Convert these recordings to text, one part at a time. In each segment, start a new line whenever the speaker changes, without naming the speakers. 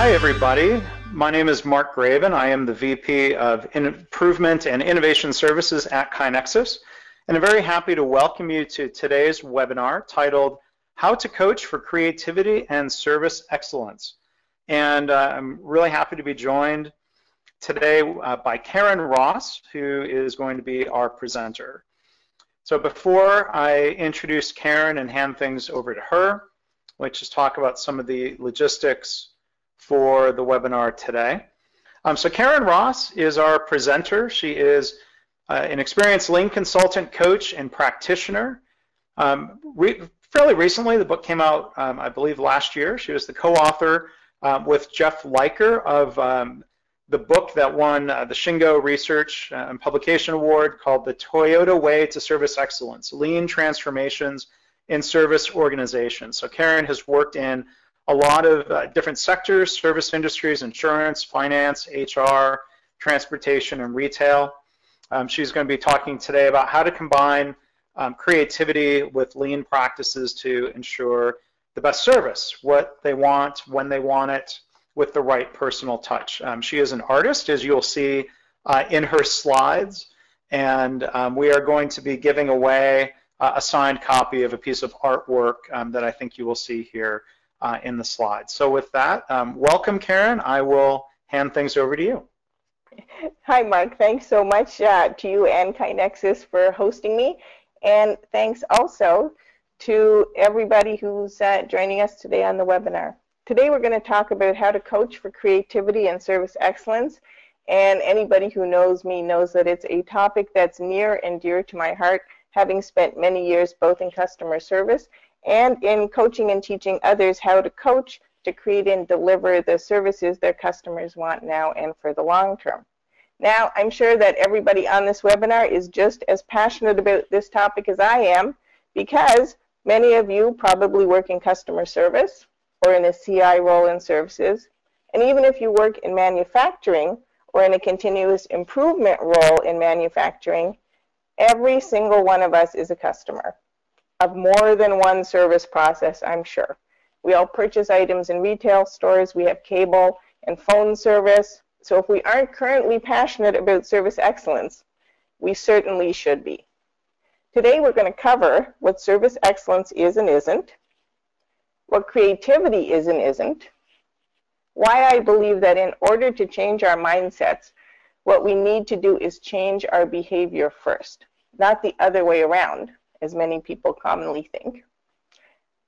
Hi, everybody. My name is Mark Graban. I am the VP of Improvement and Innovation Services at KaiNexus, and I'm very happy to welcome you to today's webinar titled How to Coach for Creativity and Service Excellence. And uh, I'm really happy to be joined today uh, by Karyn Ross, who is going to be our presenter. So before I introduce Karyn and hand things over to her, let's just talk about some of the logistics for the webinar today. Um, so Karyn Ross is our presenter. She is uh, an experienced lean consultant, coach, and practitioner. Um, re fairly recently, the book came out, um, I believe, last year. She was the co-author um, with Jeff Liker of um, the book that won uh, the Shingo Research uh, and Publication Award called The Toyota Way to Service Excellence, Lean Transformations in Service Organizations. So Karyn has worked in a lot of uh, different sectors, service industries, insurance, finance, HR, transportation, and retail. Um, she's going to be talking today about how to combine um, creativity with lean practices to ensure the best service, what they want, when they want it, with the right personal touch. Um, she is an artist, as you'll see uh, in her slides, and um, we are going to be giving away uh, a signed copy of a piece of artwork um, that I think you will see here uh, in the slides. So with that, um, welcome, Karyn. I will hand things over to you.
Hi, Mark. Thanks so much uh, to you and KaiNexus for hosting me. And thanks also to everybody who's uh, joining us today on the webinar. Today we're going to talk about how to coach for creativity and service excellence. And anybody who knows me knows that it's a topic that's near and dear to my heart, having spent many years both in customer service and in coaching and teaching others how to coach to create and deliver the services their customers want now and for the long term. Now, I'm sure that everybody on this webinar is just as passionate about this topic as I am because many of you probably work in customer service or in a CI role in services. And even if you work in manufacturing or in a continuous improvement role in manufacturing, every single one of us is a customer of more than one service process, I'm sure. We all purchase items in retail stores, we have cable and phone service. So if we aren't currently passionate about service excellence, we certainly should be. Today we're going to cover what service excellence is and isn't, what creativity is and isn't, why I believe that in order to change our mindsets, what we need to do is change our behavior first, not the other way around as many people commonly think.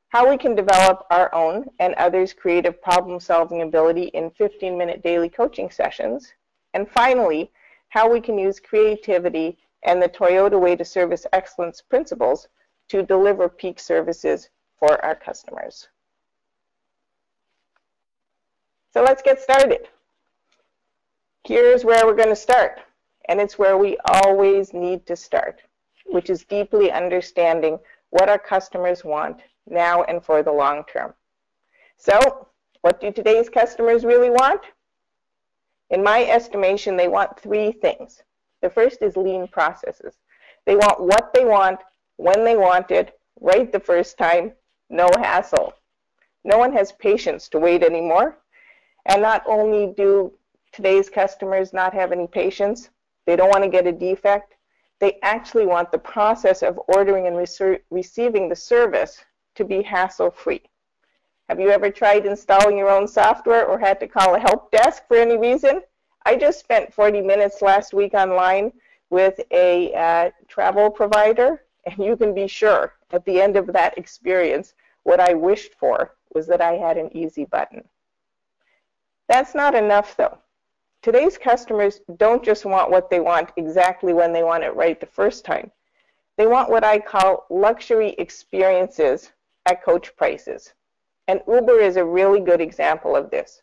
How we can develop our own and others' creative problem-solving ability in 15-minute daily coaching sessions. And finally, how we can use creativity and the Toyota Way to Service Excellence principles to deliver peak services for our customers. So let's get started. Here's where we're going to start, and it's where we always need to start which is deeply understanding what our customers want now and for the long term. So, what do today's customers really want? In my estimation, they want three things. The first is lean processes. They want what they want, when they want it, right the first time, no hassle. No one has patience to wait anymore. And not only do today's customers not have any patience, they don't want to get a defect, they actually want the process of ordering and receiving the service to be hassle-free. Have you ever tried installing your own software or had to call a help desk for any reason? I just spent 40 minutes last week online with a uh, travel provider, and you can be sure at the end of that experience, what I wished for was that I had an easy button. That's not enough, though. Today's customers don't just want what they want exactly when they want it right the first time. They want what I call luxury experiences at coach prices. And Uber is a really good example of this.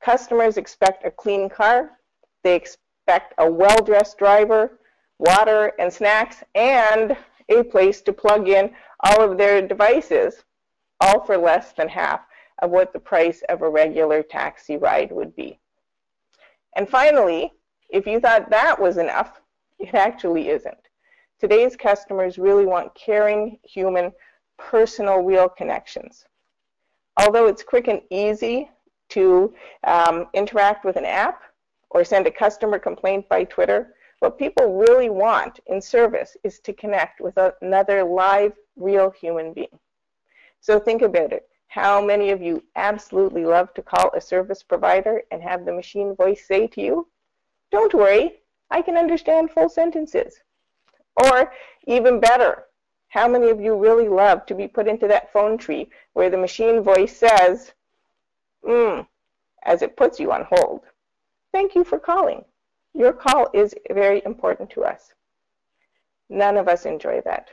Customers expect a clean car, they expect a well-dressed driver, water and snacks, and a place to plug in all of their devices, all for less than half of what the price of a regular taxi ride would be. And finally, if you thought that was enough, it actually isn't. Today's customers really want caring, human, personal, real connections. Although it's quick and easy to um, interact with an app or send a customer complaint by Twitter. What people really want in service is to connect with another live, real human being. So think about it. How many of you absolutely love to call a service provider and have the machine voice say to you, don't worry, I can understand full sentences. Or even better, how many of you really love to be put into that phone tree where the machine voice says, hmm, as it puts you on hold? Thank you for calling. Your call is very important to us. None of us enjoy that.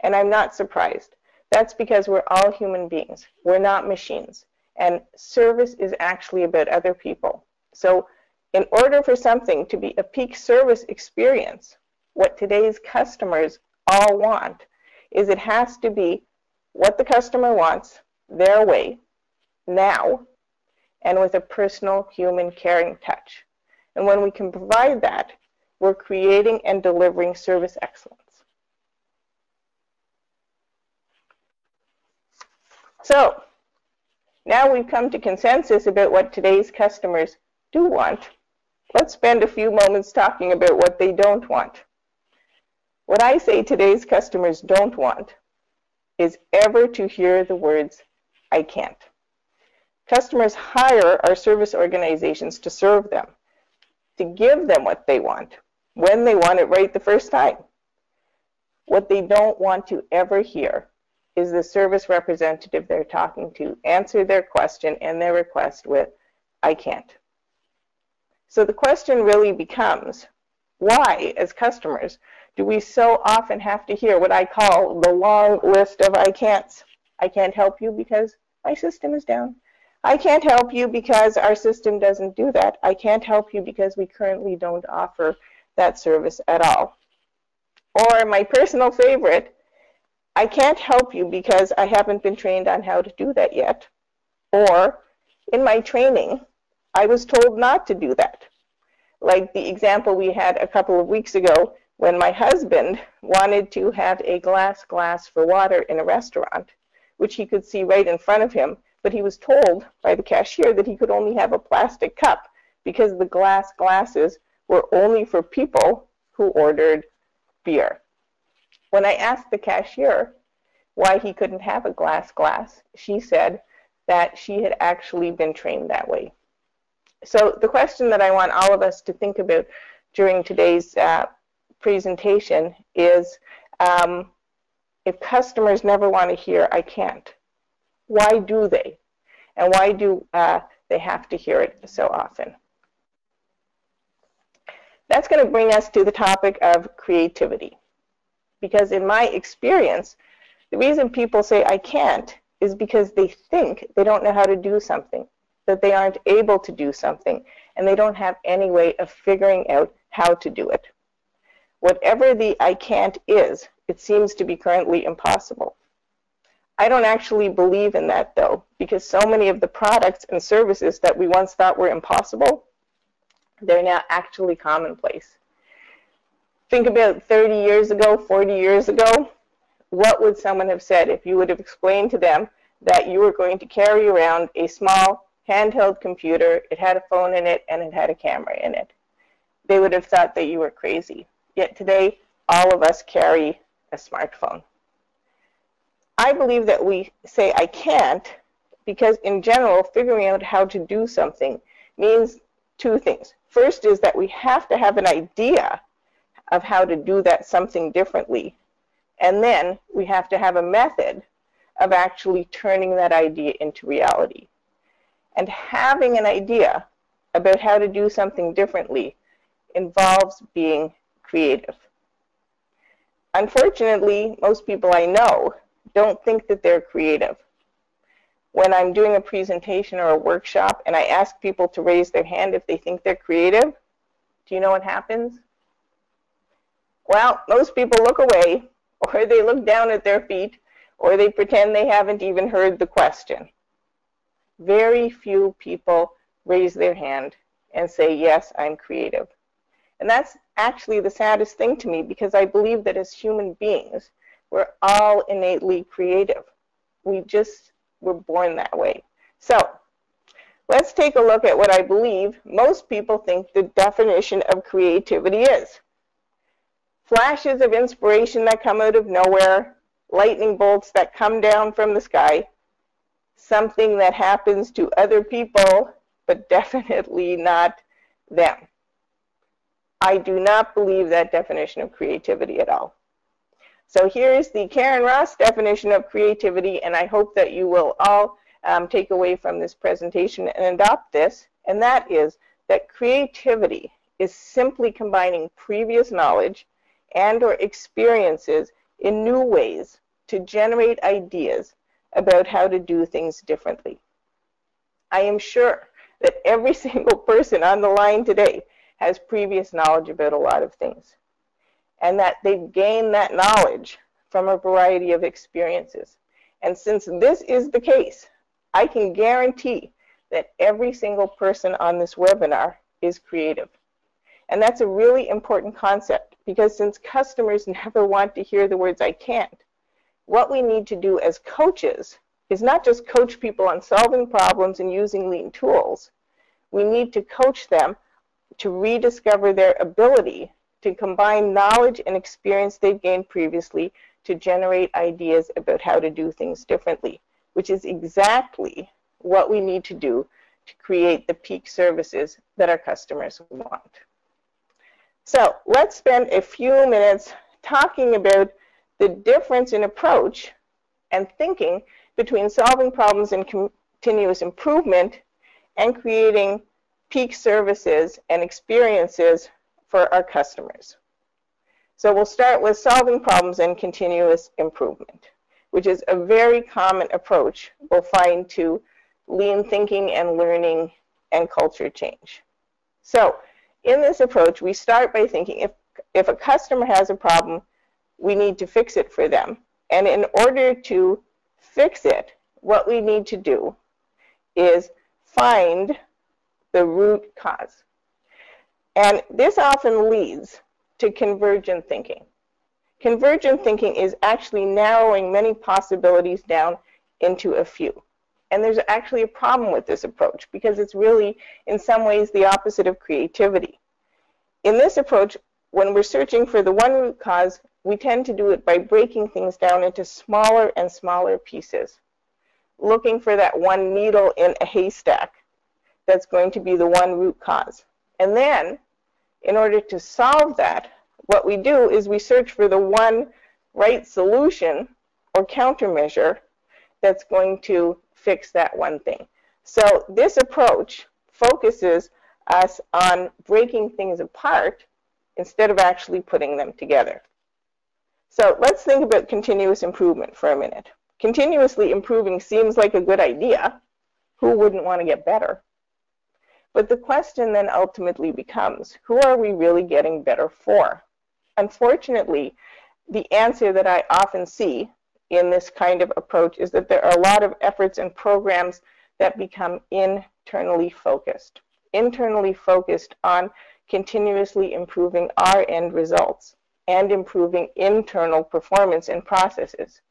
And I'm not surprised. That's because we're all human beings. We're not machines. And service is actually about other people. So in order for something to be a peak service experience, what today's customers all want is it has to be what the customer wants, their way, now, and with a personal human caring touch. And when we can provide that, we're creating and delivering service excellence. So now we've come to consensus about what today's customers do want. Let's spend a few moments talking about what they don't want. What I say today's customers don't want is ever to hear the words, I can't. Customers hire our service organizations to serve them, to give them what they want, when they want it right the first time. What they don't want to ever hear is the service representative they're talking to answer their question and their request with, I can't. So the question really becomes, why, as customers, do we so often have to hear what I call the long list of I can'ts? I can't help you because my system is down. I can't help you because our system doesn't do that. I can't help you because we currently don't offer that service at all. Or my personal favorite, I can't help you because I haven't been trained on how to do that yet. Or, in my training, I was told not to do that. Like the example we had a couple of weeks ago when my husband wanted to have a glass glass for water in a restaurant, which he could see right in front of him, but he was told by the cashier that he could only have a plastic cup because the glass glasses were only for people who ordered beer. When I asked the cashier why he couldn't have a glass glass, she said that she had actually been trained that way. So the question that I want all of us to think about during today's uh, presentation is um, if customers never want to hear, I can't, why do they? And why do uh, they have to hear it so often? That's going to bring us to the topic of creativity. Because in my experience, the reason people say I can't is because they think they don't know how to do something, that they aren't able to do something, and they don't have any way of figuring out how to do it. Whatever the I can't is, it seems to be currently impossible. I don't actually believe in that though, because so many of the products and services that we once thought were impossible, they're now actually commonplace think about 30 years ago, 40 years ago, what would someone have said if you would have explained to them that you were going to carry around a small handheld computer, it had a phone in it, and it had a camera in it? They would have thought that you were crazy. Yet today, all of us carry a smartphone. I believe that we say I can't because in general, figuring out how to do something means two things. First is that we have to have an idea of how to do that something differently. And then we have to have a method of actually turning that idea into reality. And having an idea about how to do something differently involves being creative. Unfortunately, most people I know don't think that they're creative. When I'm doing a presentation or a workshop and I ask people to raise their hand if they think they're creative, do you know what happens? Well, most people look away, or they look down at their feet, or they pretend they haven't even heard the question. Very few people raise their hand and say, yes, I'm creative. And that's actually the saddest thing to me because I believe that as human beings, we're all innately creative. We just were born that way. So let's take a look at what I believe most people think the definition of creativity is. Flashes of inspiration that come out of nowhere, lightning bolts that come down from the sky, something that happens to other people, but definitely not them. I do not believe that definition of creativity at all. So here is the Karyn Ross definition of creativity, and I hope that you will all um, take away from this presentation and adopt this, and that is that creativity is simply combining previous knowledge and or experiences in new ways to generate ideas about how to do things differently. I am sure that every single person on the line today has previous knowledge about a lot of things and that they've gained that knowledge from a variety of experiences. And since this is the case, I can guarantee that every single person on this webinar is creative. And that's a really important concept because since customers never want to hear the words I can't, what we need to do as coaches is not just coach people on solving problems and using lean tools. We need to coach them to rediscover their ability to combine knowledge and experience they've gained previously to generate ideas about how to do things differently, which is exactly what we need to do to create the peak services that our customers want. So let's spend a few minutes talking about the difference in approach and thinking between solving problems and continuous improvement and creating peak services and experiences for our customers. So we'll start with solving problems and continuous improvement, which is a very common approach we'll find to lean thinking and learning and culture change. So in this approach, we start by thinking if, if a customer has a problem, we need to fix it for them. And in order to fix it, what we need to do is find the root cause. And this often leads to convergent thinking. Convergent thinking is actually narrowing many possibilities down into a few. And there's actually a problem with this approach because it's really, in some ways, the opposite of creativity. In this approach, when we're searching for the one root cause, we tend to do it by breaking things down into smaller and smaller pieces, looking for that one needle in a haystack that's going to be the one root cause. And then, in order to solve that, what we do is we search for the one right solution or countermeasure that's going to fix that one thing. So this approach focuses us on breaking things apart instead of actually putting them together. So let's think about continuous improvement for a minute. Continuously improving seems like a good idea. Who wouldn't want to get better? But the question then ultimately becomes, who are we really getting better for? Unfortunately, the answer that I often see in this kind of approach is that there are a lot of efforts and programs that become internally focused. Internally focused on continuously improving our end results and improving internal performance and processes.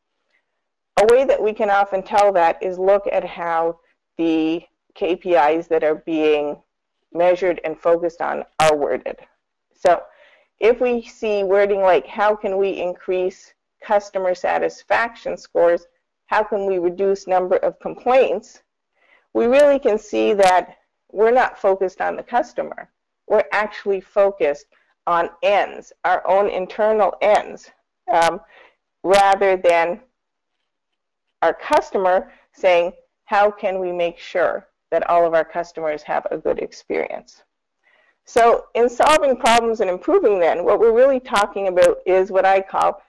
A way that we can often tell that is look at how the KPIs that are being measured and focused on are worded. So if we see wording like how can we increase customer satisfaction scores, how can we reduce number of complaints, we really can see that we're not focused on the customer. We're actually focused on ends, our own internal ends, um, rather than our customer saying, how can we make sure that all of our customers have a good experience. So in solving problems and improving then, what we're really talking about is what I call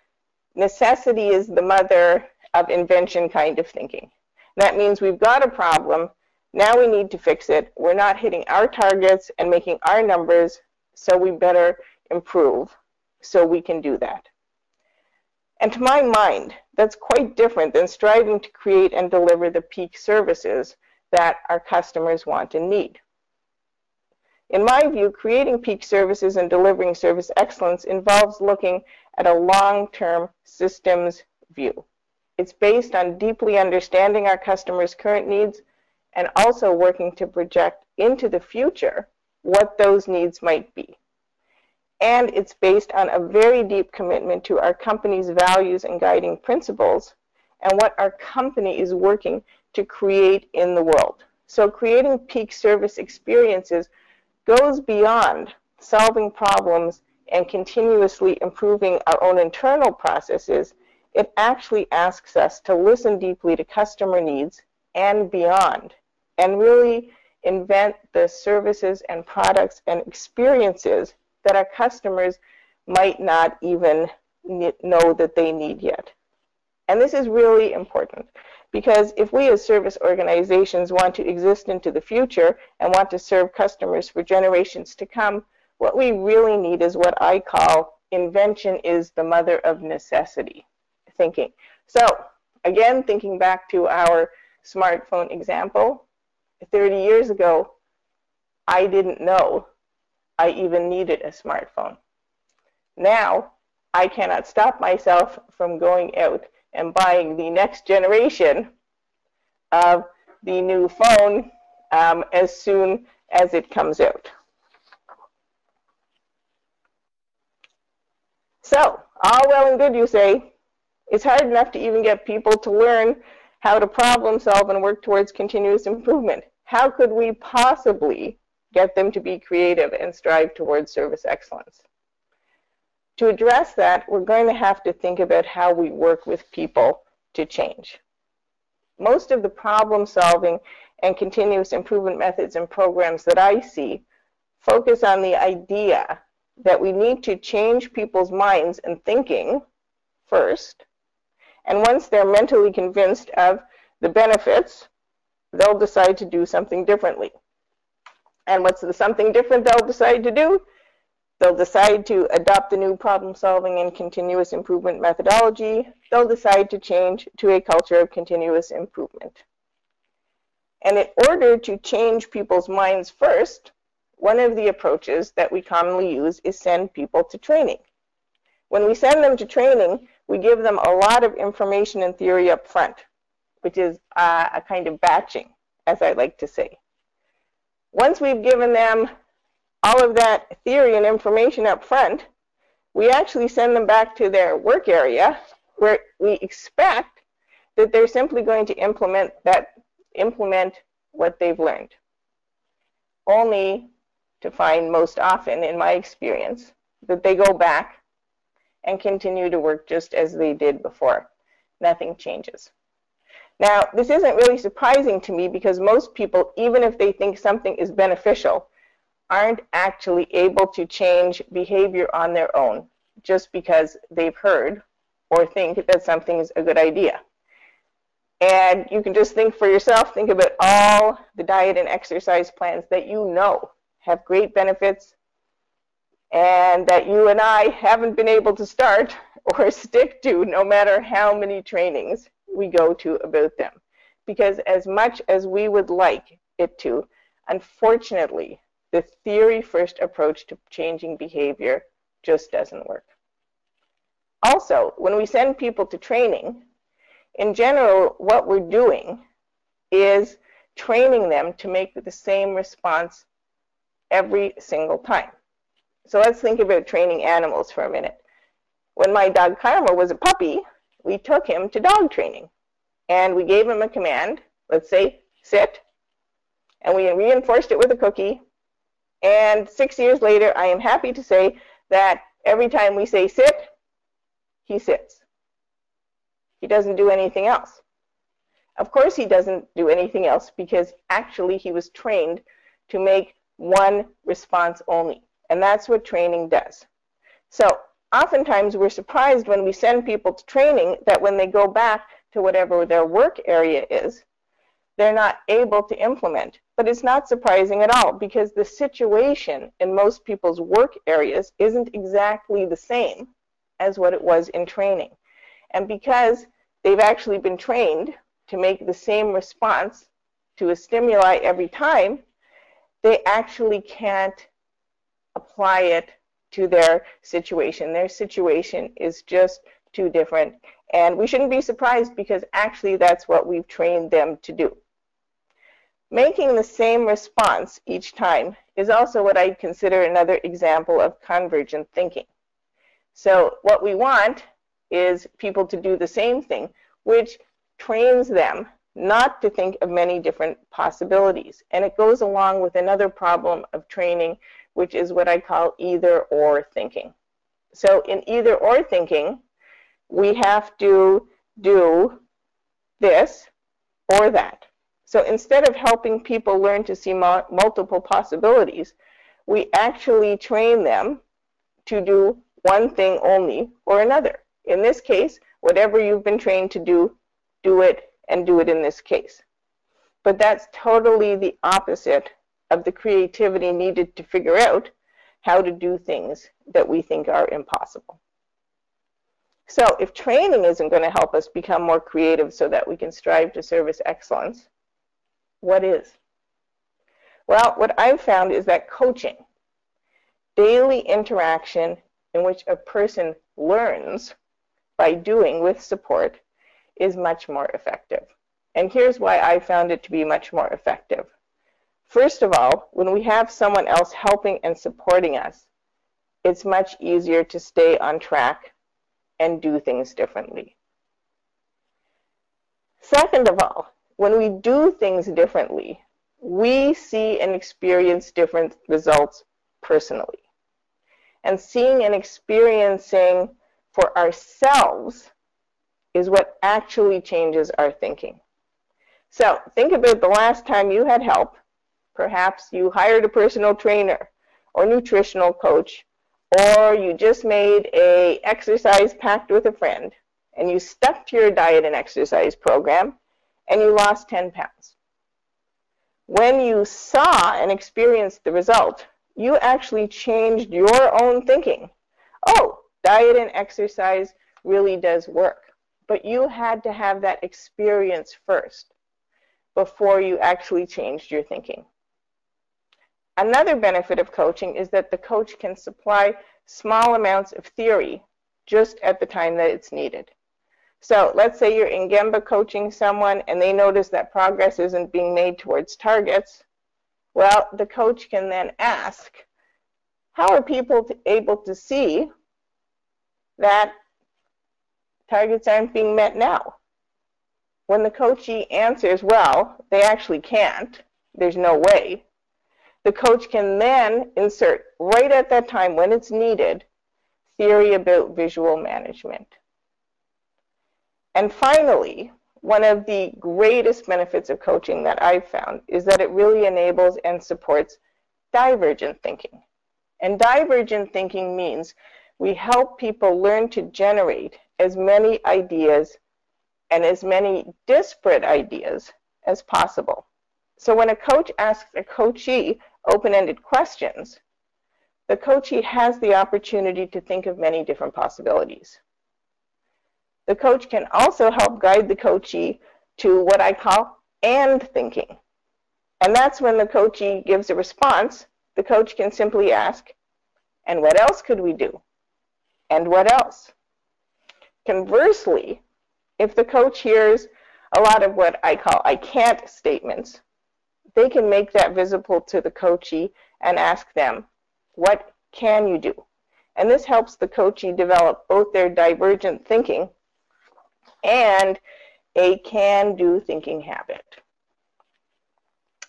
necessity is the mother of invention kind of thinking. That means we've got a problem, now we need to fix it. We're not hitting our targets and making our numbers, so we better improve so we can do that. And to my mind, that's quite different than striving to create and deliver the peak services that our customers want and need. In my view, creating peak services and delivering service excellence involves looking at a long-term systems view. It's based on deeply understanding our customers' current needs and also working to project into the future what those needs might be. And it's based on a very deep commitment to our company's values and guiding principles and what our company is working to create in the world. So creating peak service experiences goes beyond solving problems and continuously improving our own internal processes. It actually asks us to listen deeply to customer needs and beyond and really invent the services and products and experiences that our customers might not even know that they need yet. And this is really important because if we as service organizations want to exist into the future and want to serve customers for generations to come, what we really need is what I call invention is the mother of necessity thinking. So again, thinking back to our smartphone example, 30 years ago, I didn't know I even needed a smartphone. Now, I cannot stop myself from going out and buying the next generation of the new phone um, as soon as it comes out. So, all well and good, you say. It's hard enough to even get people to learn how to problem solve and work towards continuous improvement. How could we possibly get them to be creative and strive towards service excellence? To address that, we're going to have to think about how we work with people to change. Most of the problem solving and continuous improvement methods and programs that I see focus on the idea that we need to change people's minds and thinking first. And once they're mentally convinced of the benefits, they'll decide to do something differently. And what's the something different they'll decide to do? They'll decide to adopt the new problem solving and continuous improvement methodology. They'll decide to change to a culture of continuous improvement. And in order to change people's minds first, one of the approaches that we commonly use is send people to training. When we send them to training, we give them a lot of information and theory up front, which is uh, a kind of batching, as I like to say. Once we've given them all of that theory and information up front, we actually send them back to their work area where we expect that they're simply going to implement that implement what they've learned. Only to find most often, in my experience, that they go back and continue to work just as they did before. Nothing changes. Now, this isn't really surprising to me because most people, even if they think something is beneficial, aren't actually able to change behavior on their own just because they've heard or think that something is a good idea. And you can just think for yourself, think about all the diet and exercise plans that you know have great benefits and that you and I haven't been able to start or stick to no matter how many trainings we go to about them. Because as much as we would like it to, unfortunately, the theory first approach to changing behavior just doesn't work. Also, when we send people to training, in general, what we're doing is training them to make the same response every single time. So let's think about training animals for a minute. When my dog Karma was a puppy, we took him to dog training and we gave him a command, let's say sit, and we reinforced it with a cookie and six years later, I am happy to say that every time we say sit, he sits. He doesn't do anything else. Of course, he doesn't do anything else because actually he was trained to make one response only. And that's what training does. So oftentimes we're surprised when we send people to training that when they go back to whatever their work area is, they're not able to implement. But it's not surprising at all because the situation in most people's work areas isn't exactly the same as what it was in training. And because they've actually been trained to make the same response to a stimuli every time, they actually can't apply it to their situation. Their situation is just too different. And we shouldn't be surprised because actually that's what we've trained them to do. Making the same response each time is also what I'd consider another example of convergent thinking. So what we want is people to do the same thing, which trains them not to think of many different possibilities. And it goes along with another problem of training, which is what I call either or thinking. So in either or thinking, we have to do this or that. So instead of helping people learn to see multiple possibilities, we actually train them to do one thing only or another. In this case, whatever you've been trained to do, do it and do it in this case. But that's totally the opposite of the creativity needed to figure out how to do things that we think are impossible. So if training isn't going to help us become more creative so that we can strive to service excellence, what is? Well, what I've found is that coaching, daily interaction in which a person learns by doing with support, is much more effective. And here's why I found it to be much more effective. First of all, when we have someone else helping and supporting us, it's much easier to stay on track and do things differently. Second of all, when we do things differently, we see and experience different results personally. And seeing and experiencing for ourselves is what actually changes our thinking. So think about the last time you had help. Perhaps you hired a personal trainer or nutritional coach, or you just made a exercise pact with a friend, and you stuck to your diet and exercise program, and you lost 10 pounds. When you saw and experienced the result, you actually changed your own thinking. Oh, diet and exercise really does work. But you had to have that experience first before you actually changed your thinking. Another benefit of coaching is that the coach can supply small amounts of theory just at the time that it's needed. So let's say you're in Gemba coaching someone and they notice that progress isn't being made towards targets. Well, the coach can then ask, how are people able to see that targets aren't being met now? When the coachee answers, well, they actually can't, there's no way, the coach can then insert right at that time when it's needed theory about visual management. And finally, one of the greatest benefits of coaching that I've found is that it really enables and supports divergent thinking. And divergent thinking means we help people learn to generate as many ideas and as many disparate ideas as possible. So when a coach asks a coachee open-ended questions, the coachee has the opportunity to think of many different possibilities. The coach can also help guide the coachee to what I call and thinking. And that's when the coachee gives a response, the coach can simply ask, and what else could we do? And what else? Conversely, if the coach hears a lot of what I call I can't statements, they can make that visible to the coachee and ask them, what can you do? And this helps the coachee develop both their divergent thinking and a can-do thinking habit.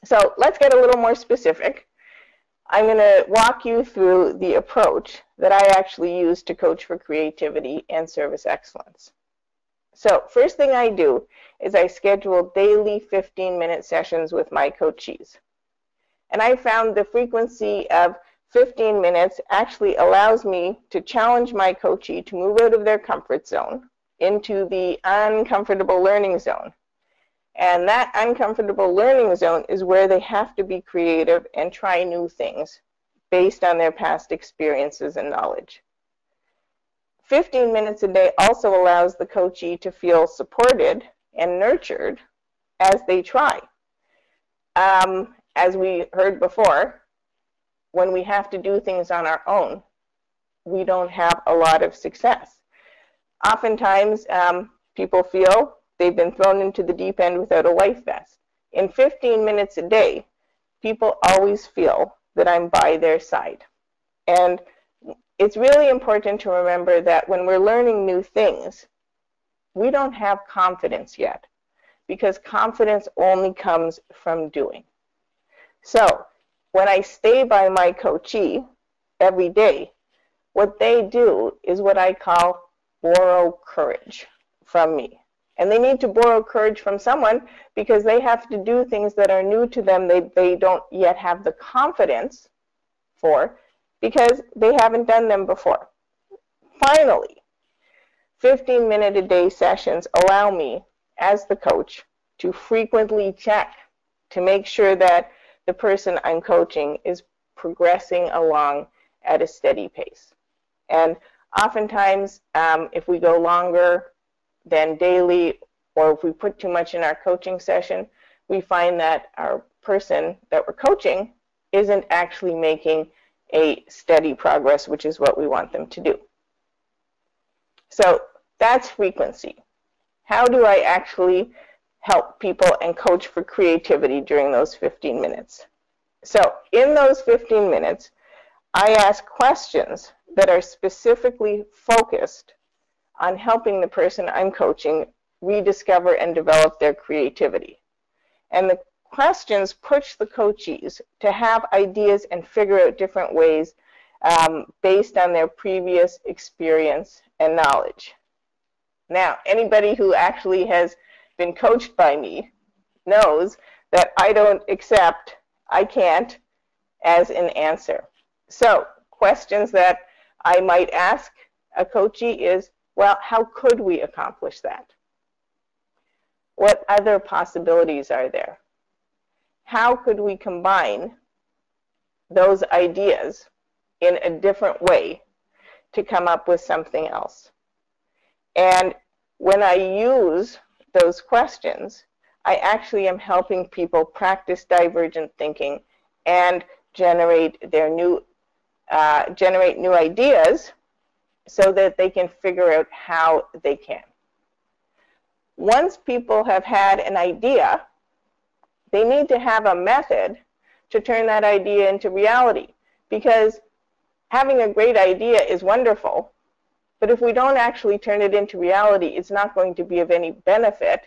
So let's get a little more specific. I'm going to walk you through the approach that I actually use to coach for creativity and service excellence. So first thing I do is I schedule daily 15-minute sessions with my coachees. And I found the frequency of 15 minutes actually allows me to challenge my coachee to move out of their comfort zone into the uncomfortable learning zone. And that uncomfortable learning zone is where they have to be creative and try new things based on their past experiences and knowledge. 15 minutes a day also allows the coachee to feel supported and nurtured as they try. Um, as we heard before, when we have to do things on our own, we don't have a lot of success. Oftentimes, um, people feel they've been thrown into the deep end without a life vest. in 15 minutes a day, people always feel that I'm by their side. And it's really important to remember that when we're learning new things, we don't have confidence yet because confidence only comes from doing. So when I stay by my coachee every day, what they do is what I call borrow courage from me. And they need to borrow courage from someone because they have to do things that are new to them, they, they don't yet have the confidence for because they haven't done them before. Finally, 15 minute a day sessions allow me as the coach to frequently check to make sure that the person I'm coaching is progressing along at a steady pace. And oftentimes, um, if we go longer than daily, or if we put too much in our coaching session, we find that our person that we're coaching isn't actually making a steady progress, which is what we want them to do. So that's frequency. How do I actually help people and coach for creativity during those 15 minutes? So in those 15 minutes, I ask questions that are specifically focused on helping the person I'm coaching rediscover and develop their creativity. And the questions push the coachees to have ideas and figure out different ways um, based on their previous experience and knowledge. Now, anybody who actually has been coached by me knows that I don't accept I can't as an answer. So, questions that I might ask a coachee is, well, how could we accomplish that? What other possibilities are there? How could we combine those ideas in a different way to come up with something else? And when I use those questions, I actually am helping people practice divergent thinking and generate their new uh, generate new ideas so that they can figure out how they can. Once people have had an idea, they need to have a method to turn that idea into reality because having a great idea is wonderful, but if we don't actually turn it into reality, it's not going to be of any benefit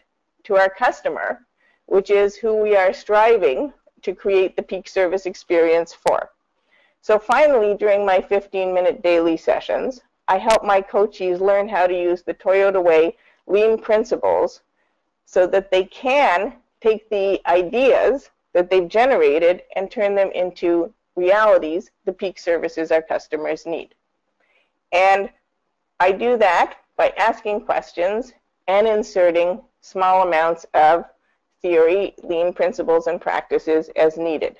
to our customer, which is who we are striving to create the peak service experience for. So finally, during my 15-minute daily sessions, I help my coachees learn how to use the Toyota Way lean principles so that they can take the ideas that they've generated and turn them into realities, the peak services our customers need. And I do that by asking questions and inserting small amounts of theory, lean principles, and practices as needed.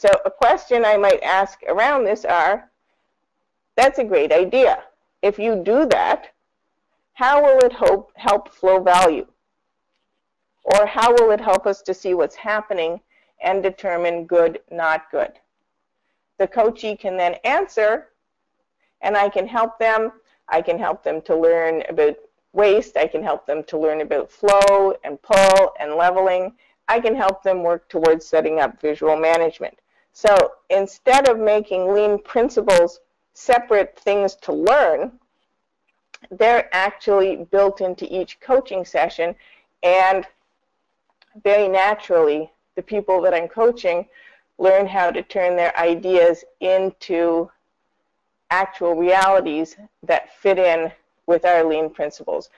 So a question I might ask around this are, that's a great idea. If you do that, how will it hope, help flow value? Or how will it help us to see what's happening and determine good, not good? The coachee can then answer, and I can help them I can help them to learn about waste. I can help them to learn about flow and pull and leveling. I can help them work towards setting up visual management. So instead of making lean principles separate things to learn, they're actually built into each coaching session and very naturally the people that I'm coaching learn how to turn their ideas into actual realities that fit in with our lean principles.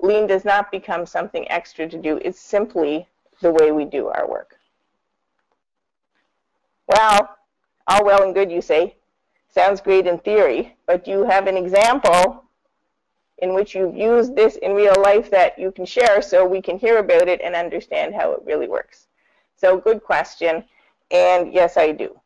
Lean does not become something extra to do. It's simply the way we do our work. Well, all well and good, you say. Sounds great in theory, but do you have an example in which you've used this in real life that you can share so we can hear about it and understand how it really works? So good question, and yes, I do.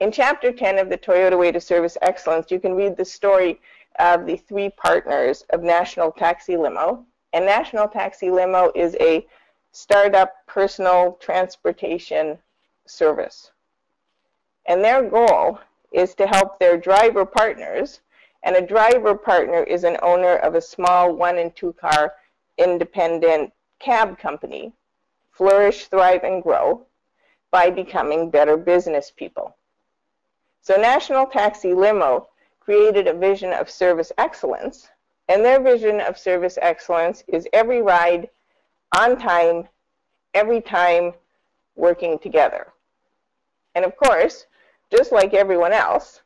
In Chapter 10 of the Toyota Way to Service Excellence, you can read the story of the three partners of National Taxi Limo. And National Taxi Limo is a startup personal transportation service. And their goal is to help their driver partners, and a driver partner is an owner of a small one and two car independent cab company, flourish, thrive, and grow by becoming better business people. So National Taxi Limo created a vision of service excellence, and their vision of service excellence is every ride on time, every time, working together. And of course, just like everyone else,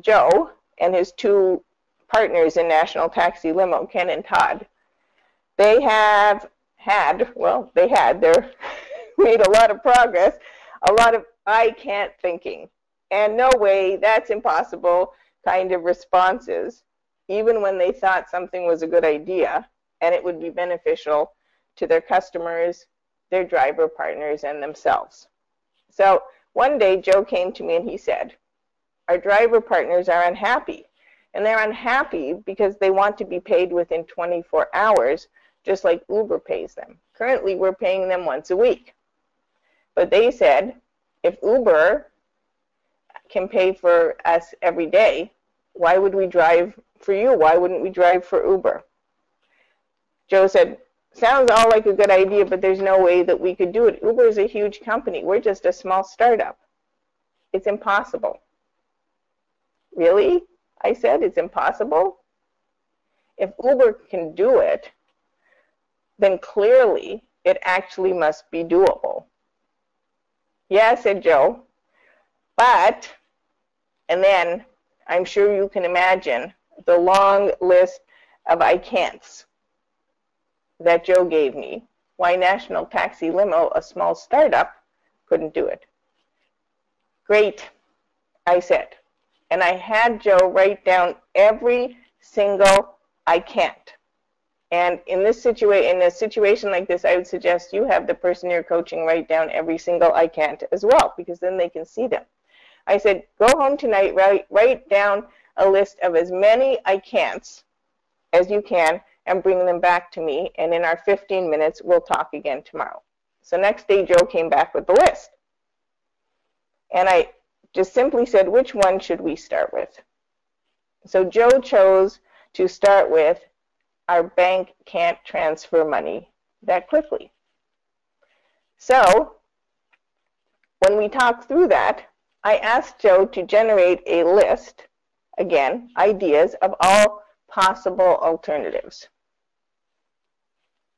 Joe and his two partners in National Taxi Limo, Ken and Todd, they have had, well, they had, they're made a lot of progress, a lot of I can't thinking, and no way, that's impossible kind of responses, even when they thought something was a good idea and it would be beneficial to their customers, their driver partners, and themselves. So one day, Joe came to me and he said, Our driver partners are unhappy. And they're unhappy because they want to be paid within 24 hours, just like Uber pays them. Currently, we're paying them once a week. But they said, if Uber can pay for us every day, why would we drive for you? Why wouldn't we drive for Uber? Joe said, sounds all like a good idea, but there's no way that we could do it. Uber is a huge company. We're just a small startup. It's impossible. Really? I said, it's impossible? If Uber can do it, then clearly it actually must be doable. Yeah, said Joe. But, and then I'm sure you can imagine the long list of I can'ts that Joe gave me, why National Taxi Limo, a small startup, couldn't do it. Great, I said. And I had Joe write down every single I can't. And in this situation, in a situation like this, I would suggest you have the person you're coaching write down every single I can't as well, because then they can see them. I said, go home tonight, write, write down a list of as many I can'ts as you can, and bring them back to me. And in our 15 minutes, we'll talk again tomorrow. So next day, Joe came back with the list. And I just simply said, which one should we start with? So Joe chose to start with our bank can't transfer money that quickly. So when we talked through that, I asked Joe to generate a list, again, ideas of all possible alternatives.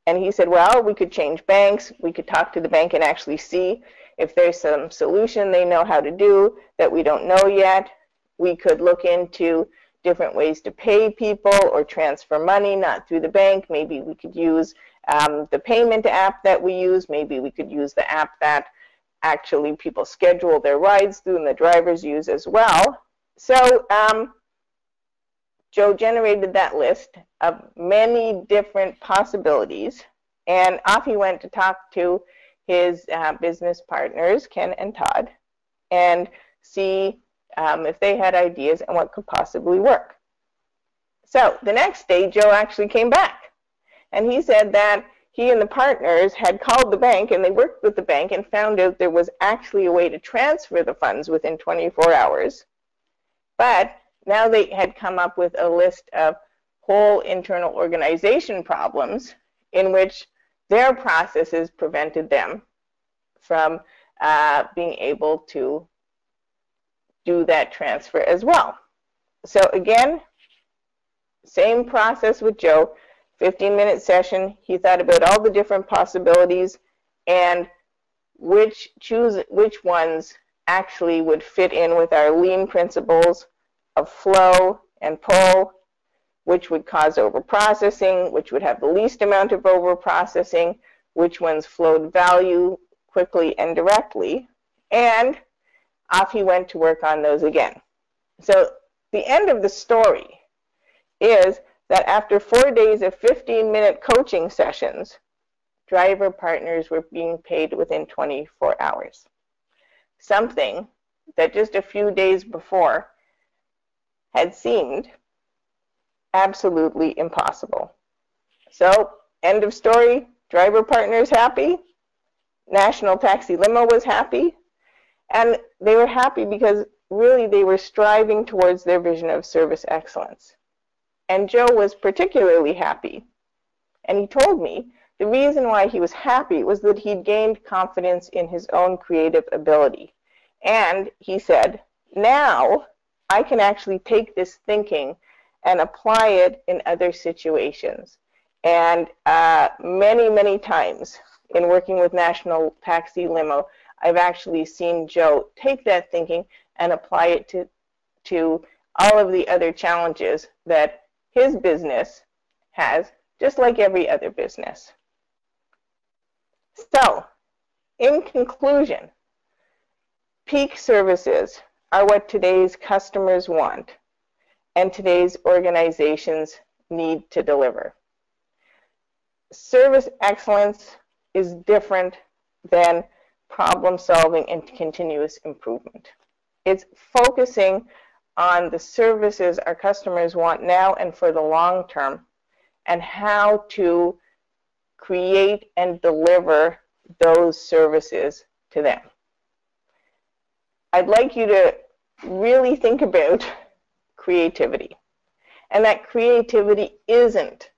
And he said, well, we could change banks. We could talk to the bank and actually see if there's some solution they know how to do that we don't know yet. We could look into different ways to pay people or transfer money, not through the bank. Maybe we could use um, the payment app that we use. Maybe we could use the app that actually people schedule their rides through and the drivers use as well. So um, Joe generated that list of many different possibilities, and off he went to talk to his uh, business partners, Ken and Todd, and see um, if they had ideas and what could possibly work. So the next day, Joe actually came back, and he said that he and the partners had called the bank and they worked with the bank and found out there was actually a way to transfer the funds within 24 hours. But now they had come up with a list of whole internal organization problems in which their processes prevented them from uh, being able to do that transfer as well. So again, same process with Joe, 15 minute session. He thought about all the different possibilities and which choose which ones actually would fit in with our lean principles of flow and pull, which would cause overprocessing, which would have the least amount of overprocessing, which ones flowed value quickly and directly, and off he went to work on those again. So the end of the story is that after four days of 15-minute coaching sessions, driver partners were being paid within 24 hours. Something that just a few days before had seemed absolutely impossible. So, end of story, driver partners happy, National Taxi Limo was happy, and they were happy because really they were striving towards their vision of service excellence. And Joe was particularly happy. And he told me The reason why he was happy was that he'd gained confidence in his own creative ability. And he said, now I can actually take this thinking and apply it in other situations. And uh, many, many times in working with National Taxi Limo, I've actually seen Joe take that thinking and apply it to, to all of the other challenges that his business has, just like every other business. So, in conclusion, peak services are what today's customers want and today's organizations need to deliver. Service excellence is different than problem solving and continuous improvement. It's focusing on the services our customers want now and for the long term and how to create and deliver those services to them. I'd like you to really think about creativity. And that creativity isn't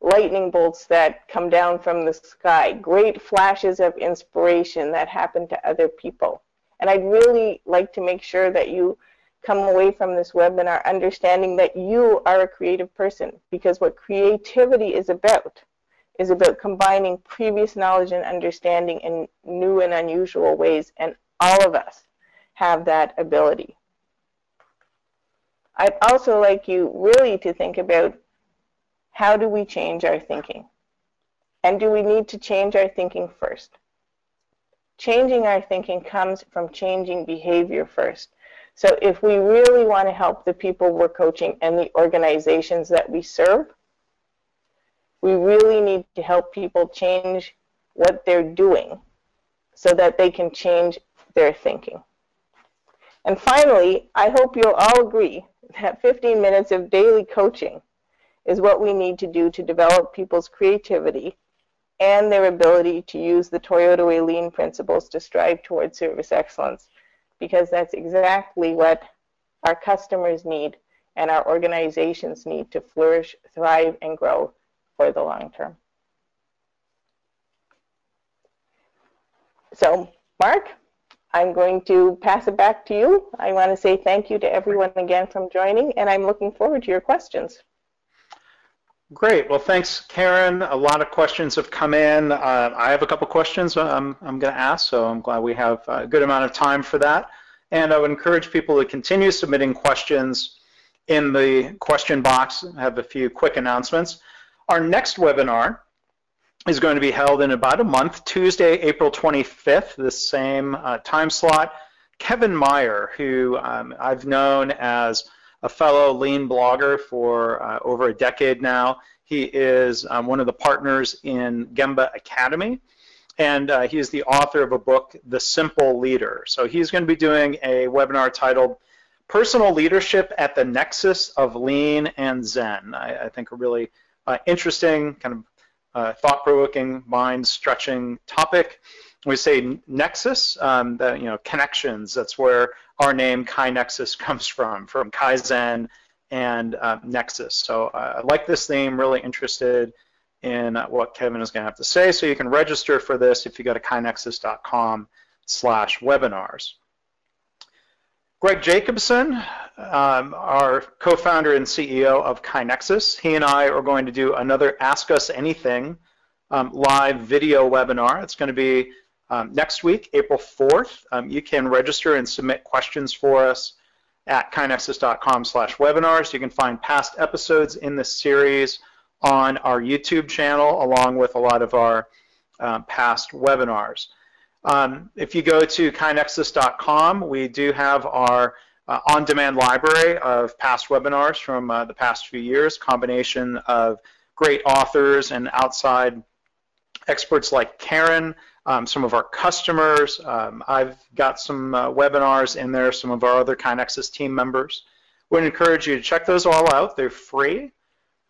lightning bolts that come down from the sky, great flashes of inspiration that happen to other people. And I'd really like to make sure that you come away from this webinar understanding that you are a creative person because what creativity is about is about combining previous knowledge and understanding in new and unusual ways and all of us have that ability. I'd also like you really to think about how do we change our thinking? And do we need to change our thinking first? Changing our thinking comes from changing behavior first. So if we really want to help the people we're coaching and the organizations that we serve, we really need to help people change what they're doing so that they can change their thinking. And finally, I hope you'll all agree that 15 minutes of daily coaching is what we need to do to develop people's creativity and their ability to use the Toyota Way Lean principles to strive towards service excellence because that's exactly what our customers need and our organizations need to flourish, thrive, and grow for the long term. So, Mark, I'm going to pass it back to you. I want to say thank you to everyone again from joining, and I'm looking forward to your questions.
Great. Well, thanks, Karyn. A lot of questions have come in. Uh, I have a couple questions I'm, I'm going to ask, so I'm glad we have a good amount of time for that. And I would encourage people to continue submitting questions in the question box. I have a few quick announcements. Our next webinar is going to be held in about a month, Tuesday, April 25th, the same uh, time slot. Kevin Meyer, who um, I've known as a fellow lean blogger for uh, over a decade now. He is um, one of the partners in Gemba Academy, and uh, he is the author of a book, The Simple Leader. So he's going to be doing a webinar titled Personal Leadership at the Nexus of Lean and Zen. I, I think a really uh, interesting, kind of uh, thought-provoking, mind-stretching topic. We say nexus, um, the, you know, connections. That's where our name KaiNexus comes from, from Kaizen and uh, Nexus. So uh, I like this theme, really interested in uh, what Kevin is going to have to say. So you can register for this if you go to kainexus.com slash webinars. Greg Jacobson, um, our co-founder and CEO of KaiNexus, he and I are going to do another Ask Us Anything um, live video webinar. It's going to be um, next week, April 4th. Um, you can register and submit questions for us at kainexus.com slash webinars. You can find past episodes in this series on our YouTube channel along with a lot of our um, past webinars. Um, if you go to kainexus.com, we do have our uh, on-demand library of past webinars from uh, the past few years, combination of great authors and outside experts like Karyn, um, some of our customers. Um, I've got some uh, webinars in there, some of our other KaiNexus team members. Would encourage you to check those all out. They're free.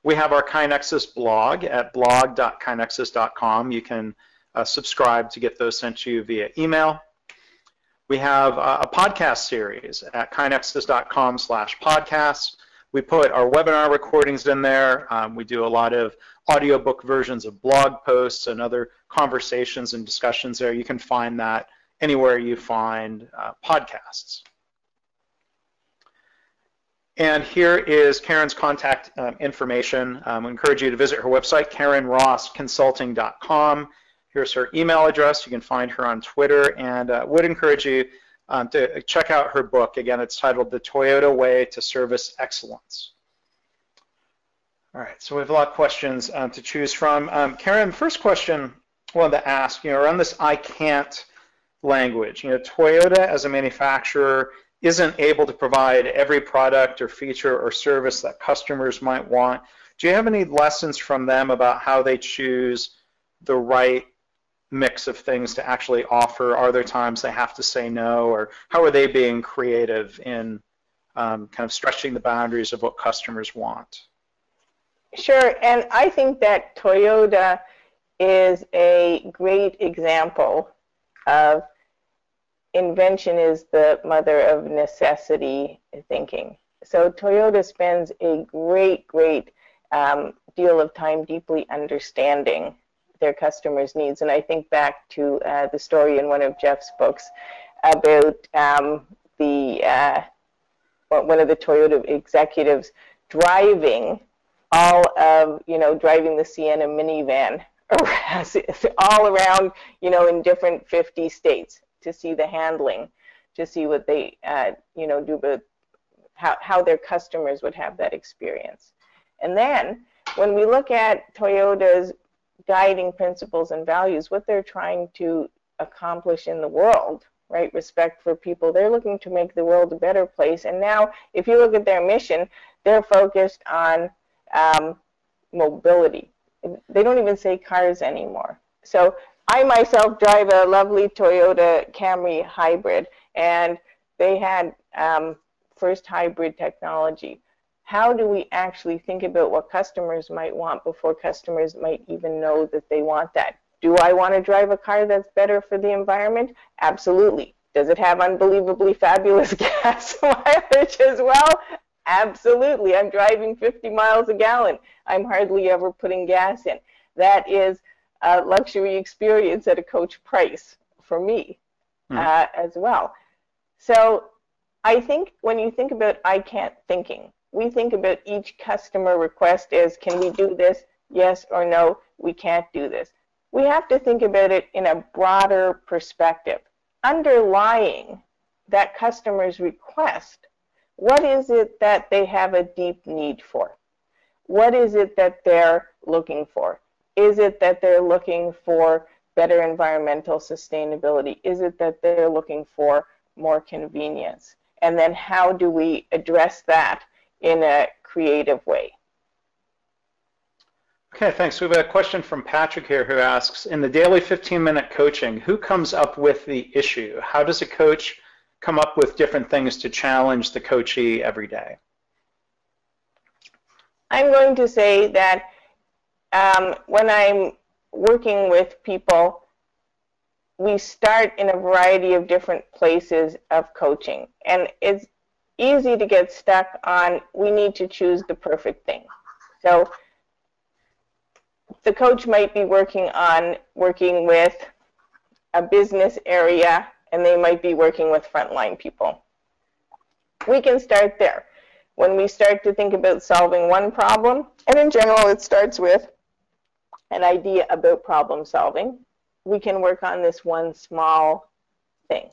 We have our KaiNexus blog at blog.kainexus.com. You can uh, subscribe to get those sent to you via email. We have uh, a podcast series at kainexus.com slash podcasts. We put our webinar recordings in there. Um, we do a lot of audiobook versions of blog posts and other conversations and discussions there. You can find that anywhere you find uh, podcasts. And here is Karyn's contact um, information. Um, I encourage you to visit her website, karynrossconsulting.com. Here's her email address. You can find her on Twitter and uh, would encourage you um, to check out her book. Again, it's titled The Toyota Way to Service Excellence. All right, so we have a lot of questions um, to choose from. Um, Karyn, first question I wanted to ask, you know, around this I can't language. You know, Toyota as a manufacturer isn't able to provide every product or feature or service that customers might want. Do you have any lessons from them about how they choose the right mix of things to actually offer? Are there times they have to say no, or how are they being creative in um, kind of stretching the boundaries of what customers want?
Sure, and I think that Toyota is a great example of invention is the mother of necessity thinking. So Toyota spends a great, great um, deal of time deeply understanding their customers' needs. And I think back to uh, the story in one of Jeff's books about um, the uh, one of the Toyota executives driving all of you know driving the Sienna minivan all around you know in different 50 states to see the handling, to see what they uh, you know do, but how how their customers would have that experience. And then when we look at Toyota's guiding principles and values, what they're trying to accomplish in the world, right? Respect for people. They're looking to make the world a better place. And now, if you look at their mission, they're focused on um, mobility. They don't even say cars anymore. So I myself drive a lovely Toyota Camry hybrid, and they had um, first hybrid technology how do we actually think about what customers might want before customers might even know that they want that? Do I want to drive a car that's better for the environment? Absolutely. Does it have unbelievably fabulous gas mileage as well? Absolutely. I'm driving 50 miles a gallon. I'm hardly ever putting gas in. That is a luxury experience at a coach price for me mm. uh, as well. So I think when you think about I can't thinking, we think about each customer request as can we do this? Yes or no, we can't do this. We have to think about it in a broader perspective. Underlying that customer's request, what is it that they have a deep need for? What is it that they're looking for? Is it that they're looking for better environmental sustainability? Is it that they're looking for more convenience? And then how do we address that in a creative way.
Okay, thanks. We have a question from Patrick here who asks, in the daily 15-minute coaching, who comes up with the issue? How does a coach come up with different things to challenge the coachee every day?
I'm going to say that um, when I'm working with people, we start in a variety of different places of coaching. And it's easy to get stuck on we need to choose the perfect thing. So the coach might be working on working with a business area and they might be working with frontline people. We can start there. When we start to think about solving one problem, and in general it starts with an idea about problem solving, we can work on this one small thing.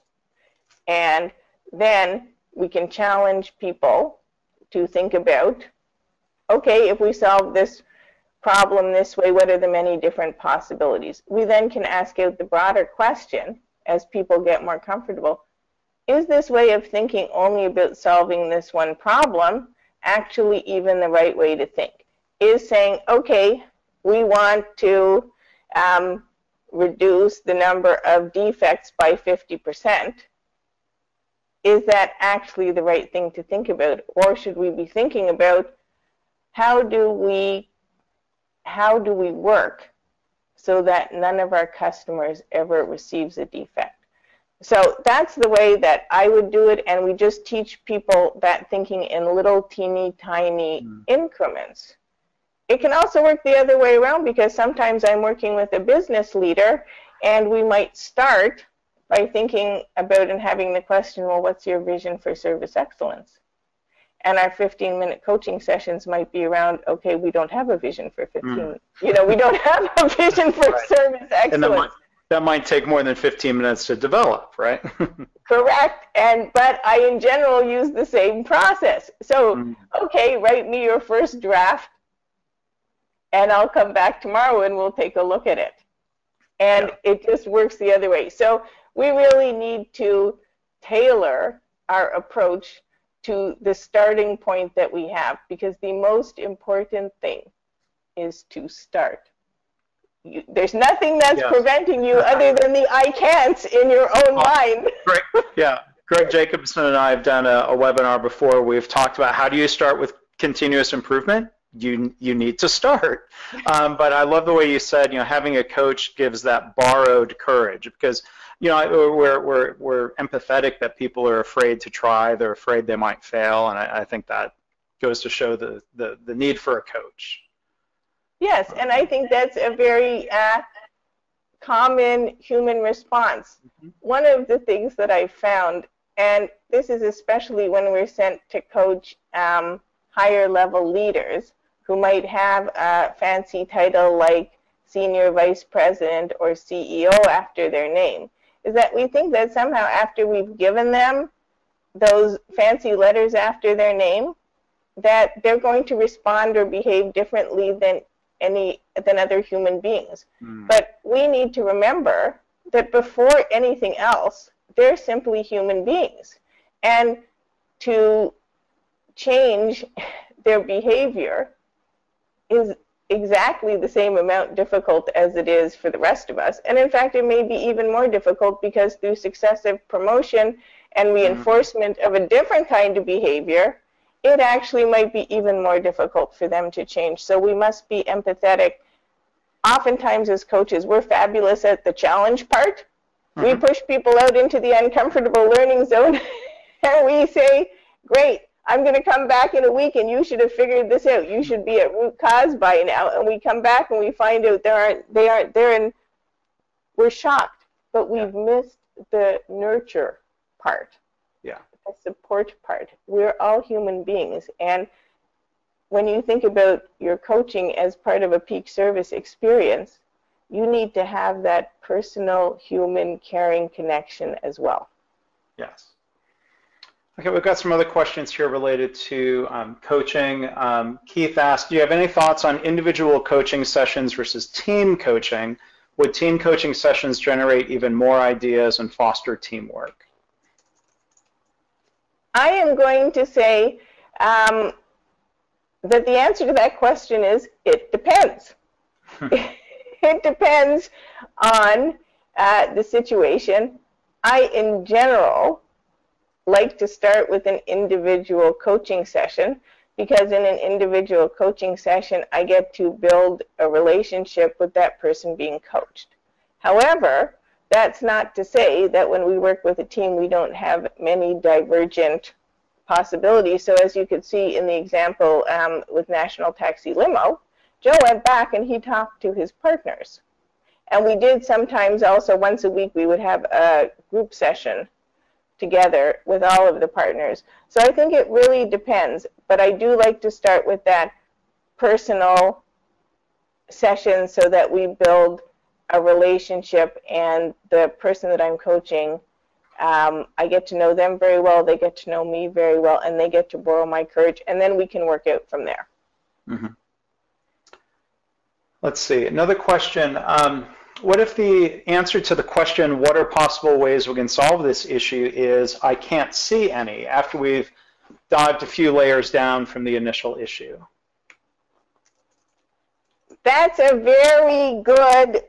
And then we can challenge people to think about, okay, if we solve this problem this way, what are the many different possibilities? We then can ask out the broader question as people get more comfortable. Is this way of thinking only about solving this one problem actually even the right way to think? Is saying, okay, we want to um, reduce the number of defects by 50% is that actually the right thing to think about? Or should we be thinking about how do we how do we work so that none of our customers ever receives a defect? So that's the way that I would do it, and we just teach people that thinking in little teeny tiny mm. increments. It can also work the other way around because sometimes I'm working with a business leader and we might start by thinking about and having the question, well, what's your vision for service excellence? And our 15 minute coaching sessions might be around, okay, we don't have a vision for 15, mm. you know, we don't have a vision for right. service excellence.
And that might, that might take more than 15 minutes to develop, right?
Correct. And, but I, in general, use the same process. So, mm. okay, write me your first draft and I'll come back tomorrow and we'll take a look at it. And yeah. it just works the other way. So we really need to tailor our approach to the starting point that we have because the most important thing is to start. You, there's nothing that's yes. preventing you other than the I can'ts in your own oh, mind.
Greg, yeah, Greg Jacobson and I have done a, a webinar before. We've talked about how do you start with continuous improvement you you need to start. Um, but I love the way you said, you know, having a coach gives that borrowed courage because you know we're we're we're empathetic that people are afraid to try, they're afraid they might fail, and I, I think that goes to show the, the the need for a coach.
Yes, and I think that's a very uh, common human response. Mm-hmm. One of the things that I found, and this is especially when we're sent to coach um, higher level leaders, who might have a fancy title like senior vice president or CEO after their name, is that we think that somehow after we've given them those fancy letters after their name, that they're going to respond or behave differently than any than other human beings. Mm. But we need to remember that before anything else, they're simply human beings. And to change their behavior is exactly the same amount difficult as it is for the rest of us. And in fact, it may be even more difficult because through successive promotion and mm-hmm. reinforcement of a different kind of behavior, it actually might be even more difficult for them to change. So we must be empathetic. Oftentimes, as coaches, we're fabulous at the challenge part. Mm-hmm. We push people out into the uncomfortable learning zone and we say, Great, I'm going to come back in a week and you should have figured this out. You should be at root cause by now. And we come back and we find out there aren't, they aren't, they're in, we're shocked, but we've yeah. missed the nurture part.
Yeah.
The support part. We're all human beings. And when you think about your coaching as part of a peak service experience, you need to have that personal, human, caring connection as well.
Yes. Okay, we've got some other questions here related to um, coaching. Um, Keith asked, do you have any thoughts on individual coaching sessions versus team coaching? Would team coaching sessions generate even more ideas and foster teamwork?
I am going to say um, that the answer to that question is it depends. it depends on uh, the situation. I, in general, like to start with an individual coaching session because in an individual coaching session, I get to build a relationship with that person being coached. However, that's not to say that when we work with a team, we don't have many divergent possibilities. So as you could see in the example um, with National Taxi Limo, Joe went back and he talked to his partners. And we did sometimes also once a week, we would have a group session together with all of the partners. So I think it really depends, but I do like to start with that personal session so that we build a relationship and the person that I'm coaching, um, I get to know them very well, they get to know me very well, and they get to borrow my courage, and then we can work out from there. Mm -hmm.
Let's see, another question. Um, what if the answer to the question, what are possible ways we can solve this issue, is I can't see any after we've dived a few layers down from the initial issue?
That's a very good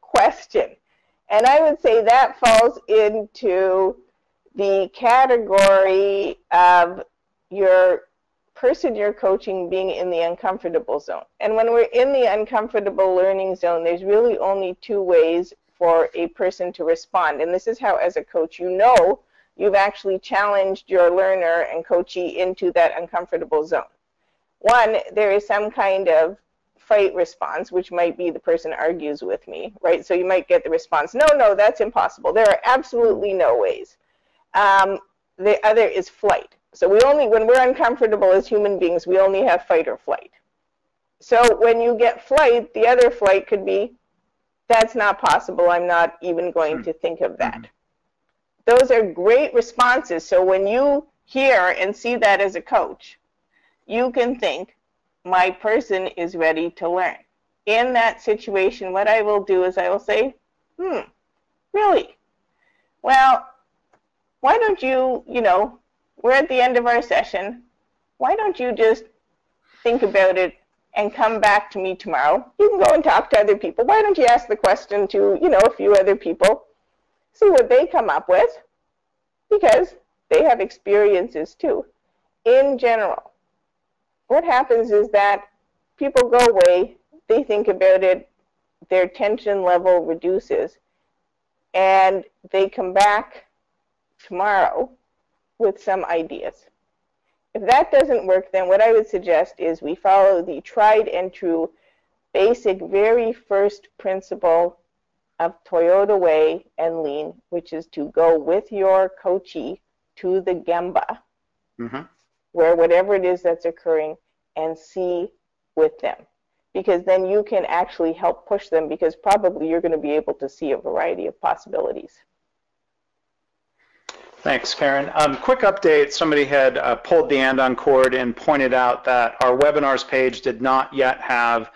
question. And I would say that falls into the category of your person you're coaching being in the uncomfortable zone. And when we're in the uncomfortable learning zone, there's really only two ways for a person to respond. And this is how, as a coach, you know you've actually challenged your learner and coachee into that uncomfortable zone. One, there is some kind of fight response, which might be the person argues with me, right? So you might get the response, no, no, that's impossible. There are absolutely no ways. Um, the other is flight. So we only, when we're uncomfortable as human beings, we only have fight or flight. So when you get flight, the other flight could be, that's not possible. I'm not even going to think of that. Mm-hmm. Those are great responses. So when you hear and see that as a coach, you can think, my person is ready to learn. In that situation, what I will do is I will say, hmm, really? Well, why don't you, you know, we're at the end of our session. Why don't you just think about it and come back to me tomorrow? You can go and talk to other people. Why don't you ask the question to, you know, a few other people, see what they come up with, because they have experiences too. In general, what happens is that people go away, they think about it, their tension level reduces, and they come back tomorrow with some ideas. If that doesn't work, then what I would suggest is we follow the tried and true basic very first principle of Toyota Way and Lean, which is to go with your coachee to the Gemba, mm-hmm. where whatever it is that's occurring, and see with them. Because then you can actually help push them because probably you're going to be able to see a variety of possibilities.
Thanks, Karyn. Um, quick update, somebody had uh, pulled the andon cord and pointed out that our webinars page did not yet have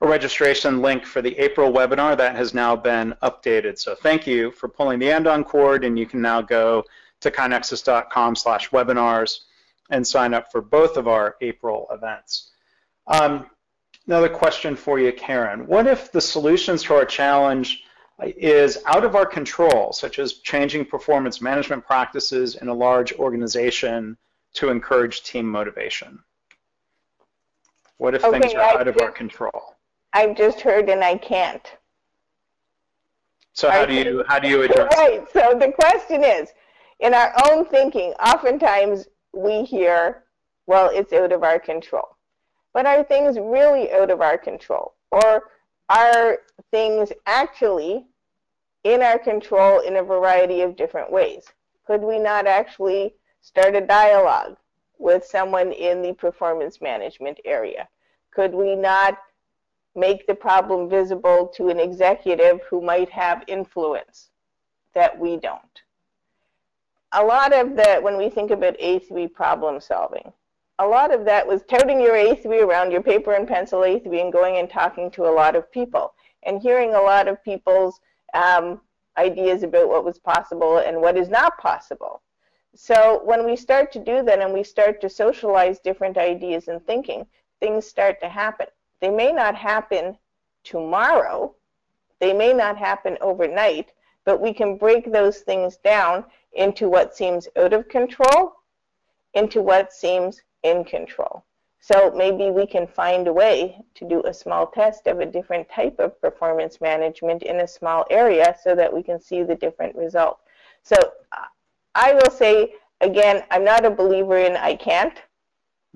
a registration link for the April webinar. That has now been updated. So thank you for pulling the andon cord and you can now go to kainexus.com slash webinars and sign up for both of our April events. Um, another question for you, Karyn. What if the solutions to our challenge is out of our control, such as changing performance management practices in a large organization to encourage team motivation? What if okay, things are I out just, of our control?
I've just heard and I can't.
So how do you how do you address
Right. So the question is, in our own thinking, oftentimes we hear, well, it's out of our control. But are things really out of our control? Or are things actually in our control in a variety of different ways? Could we not actually start a dialogue with someone in the performance management area? Could we not make the problem visible to an executive who might have influence that we don't? A lot of the, when we think about A3 problem solving, a lot of that was toting your A3 around, your paper and pencil A3, and going and talking to a lot of people and hearing a lot of people's um, ideas about what was possible and what is not possible. So when we start to do that and we start to socialize different ideas and thinking, things start to happen. They may not happen tomorrow, they may not happen overnight, but we can break those things down into what seems out of control, into what seems in control. So maybe we can find a way to do a small test of a different type of performance management in a small area so that we can see the different result. So I will say, again, I'm not a believer in I can't.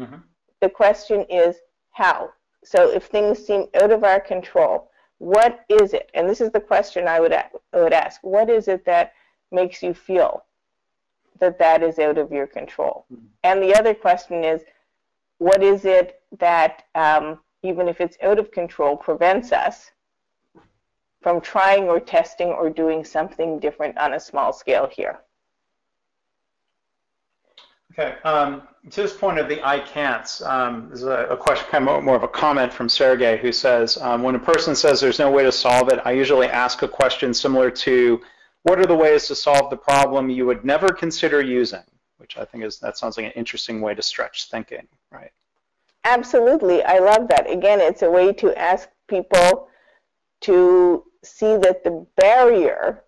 Mm-hmm. The question is how. So if things seem out of our control, what is it? And this is the question I would, would ask. What is it that makes you feel that that is out of your control? Mm-hmm. And the other question is, what is it that, um, even if it's out of control, prevents us from trying or testing or doing something different on a small scale here?
Okay, um, to this point of the I can'ts, um, there's a, a, question, kind of more of a comment from Sergey who says, um, when a person says there's no way to solve it, I usually ask a question similar to, what are the ways to solve the problem you would never consider using? which I think is that sounds like an interesting way to stretch thinking, right?
Absolutely, I love that. Again, it's a way to ask people to see that the barrier,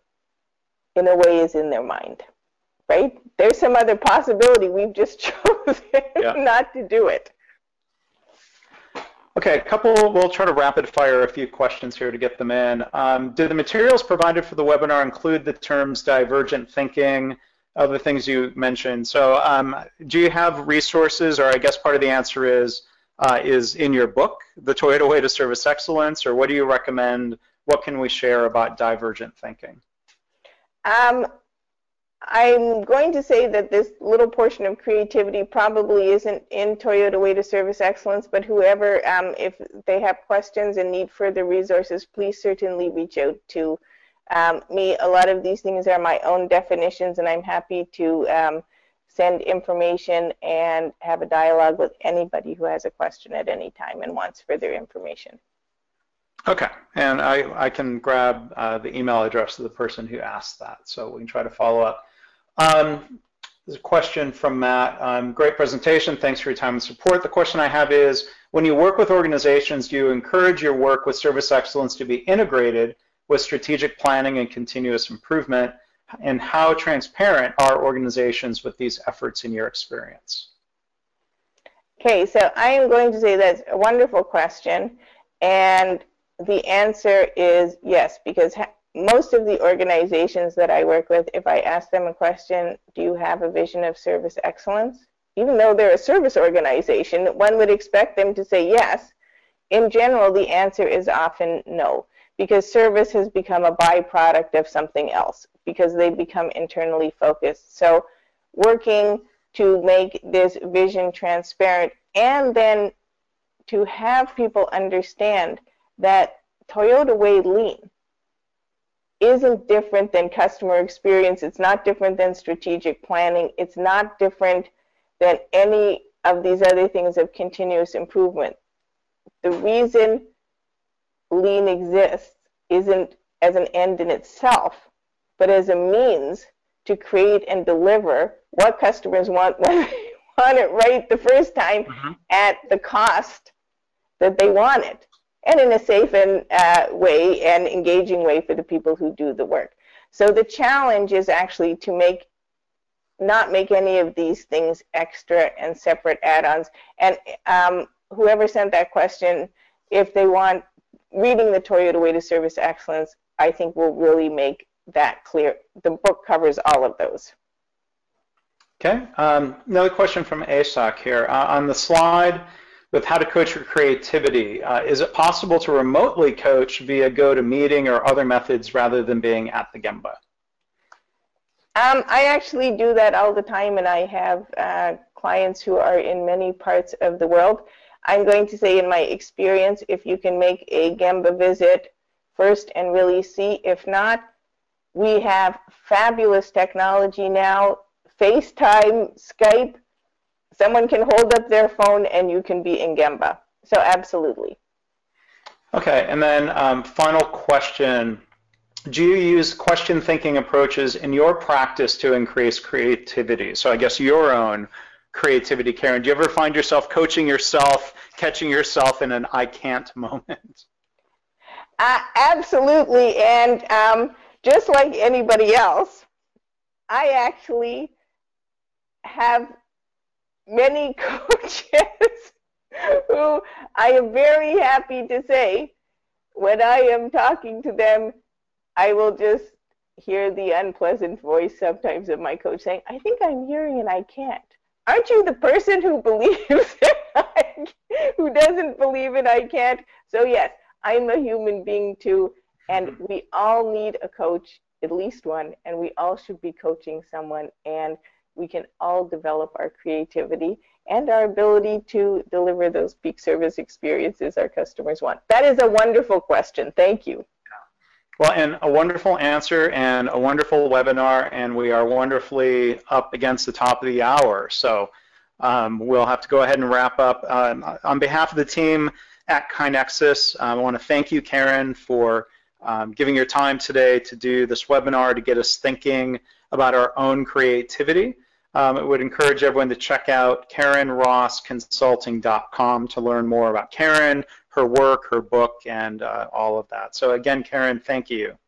in a way, is in their mind, right? There's some other possibility. We've just chosen yeah. not to do it.
Okay, a couple, we'll try to rapid fire a few questions here to get them in. Um, do the materials provided for the webinar include the terms divergent thinking, other things you mentioned? So um, do you have resources, or I guess part of the answer is, uh, is in your book, The Toyota Way to Service Excellence, or what do you recommend? What can we share about divergent thinking?
Um, I'm going to say that this little portion of creativity probably isn't in Toyota Way to Service Excellence, but whoever, um, if they have questions and need further resources, please certainly reach out to um, me. A lot of these things are my own definitions, and I'm happy to um, send information and have a dialogue with anybody who has a question at any time and wants further information.
Okay, and I, I can grab uh, the email address of the person who asked that, so we can try to follow up. Um, there's a question from Matt. Um, great presentation. Thanks for your time and support. The question I have is, when you work with organizations, do you encourage your work with service excellence to be integrated with strategic planning and continuous improvement? And how transparent are organizations with these efforts in your experience?
Okay, so I am going to say that's a wonderful question. And the answer is yes, because most of the organizations that I work with, if I ask them a question, do you have a vision of service excellence? Even though they're a service organization, one would expect them to say yes. In general, the answer is often no, because service has become a byproduct of something else, because they become internally focused. So working to make this vision transparent and then to have people understand that Toyota Way Lean isn't different than customer experience. It's not different than strategic planning. It's not different than any of these other things of continuous improvement. The reason lean exists isn't as an end in itself, but as a means to create and deliver what customers want when they want it right the first time mm-hmm. at the cost that they want it and in a safe and uh, way and engaging way for the people who do the work. So the challenge is actually to make not make any of these things extra and separate add-ons. And um, whoever sent that question, if they want reading the Toyota Way to Service Excellence, I think will really make that clear. The book covers all of those.
Okay. Um, another question from ASOC here. Uh, on the slide, with how to coach your creativity. Uh, is it possible to remotely coach via GoToMeeting or other methods rather than being at the Gemba?
Um, I actually do that all the time, and I have uh, clients who are in many parts of the world. I'm going to say, in my experience, if you can make a Gemba visit first and really see. If not, we have fabulous technology now FaceTime, Skype, someone can hold up their phone and you can be in Gemba. So absolutely.
Okay, and then um, final question. Do you use question thinking approaches in your practice to increase creativity? So I guess your own creativity, Karyn. Do you ever find yourself coaching yourself, catching yourself in an I can't moment?
Uh, absolutely, and um, just like anybody else, I actually have many coaches who I am very happy to say when I am talking to them, I will just hear the unpleasant voice sometimes of my coach saying, I think I'm hearing and I can't. Aren't you the person who believes who doesn't believe in I can't? So yes, I'm a human being too, and mm-hmm. we all need a coach, at least one, and we all should be coaching someone. And we can all develop our creativity and our ability to deliver those peak service experiences our customers want? That is a wonderful question. Thank you.
Well, and a wonderful answer and a wonderful webinar, and we are wonderfully up against the top of the hour. So um, we'll have to go ahead and wrap up. Um, on behalf of the team at KaiNexus, um, I want to thank you, Karyn, for um, giving your time today to do this webinar to get us thinking about our own creativity. Um, I would encourage everyone to check out KarynRossConsulting.com to learn more about Karyn, her work, her book, and uh, all of that. So again, Karyn, thank you.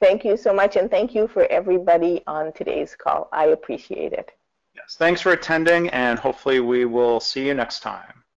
Thank you so much, and thank you for everybody on today's call. I appreciate it.
Yes, thanks for attending, and hopefully we will see you next time.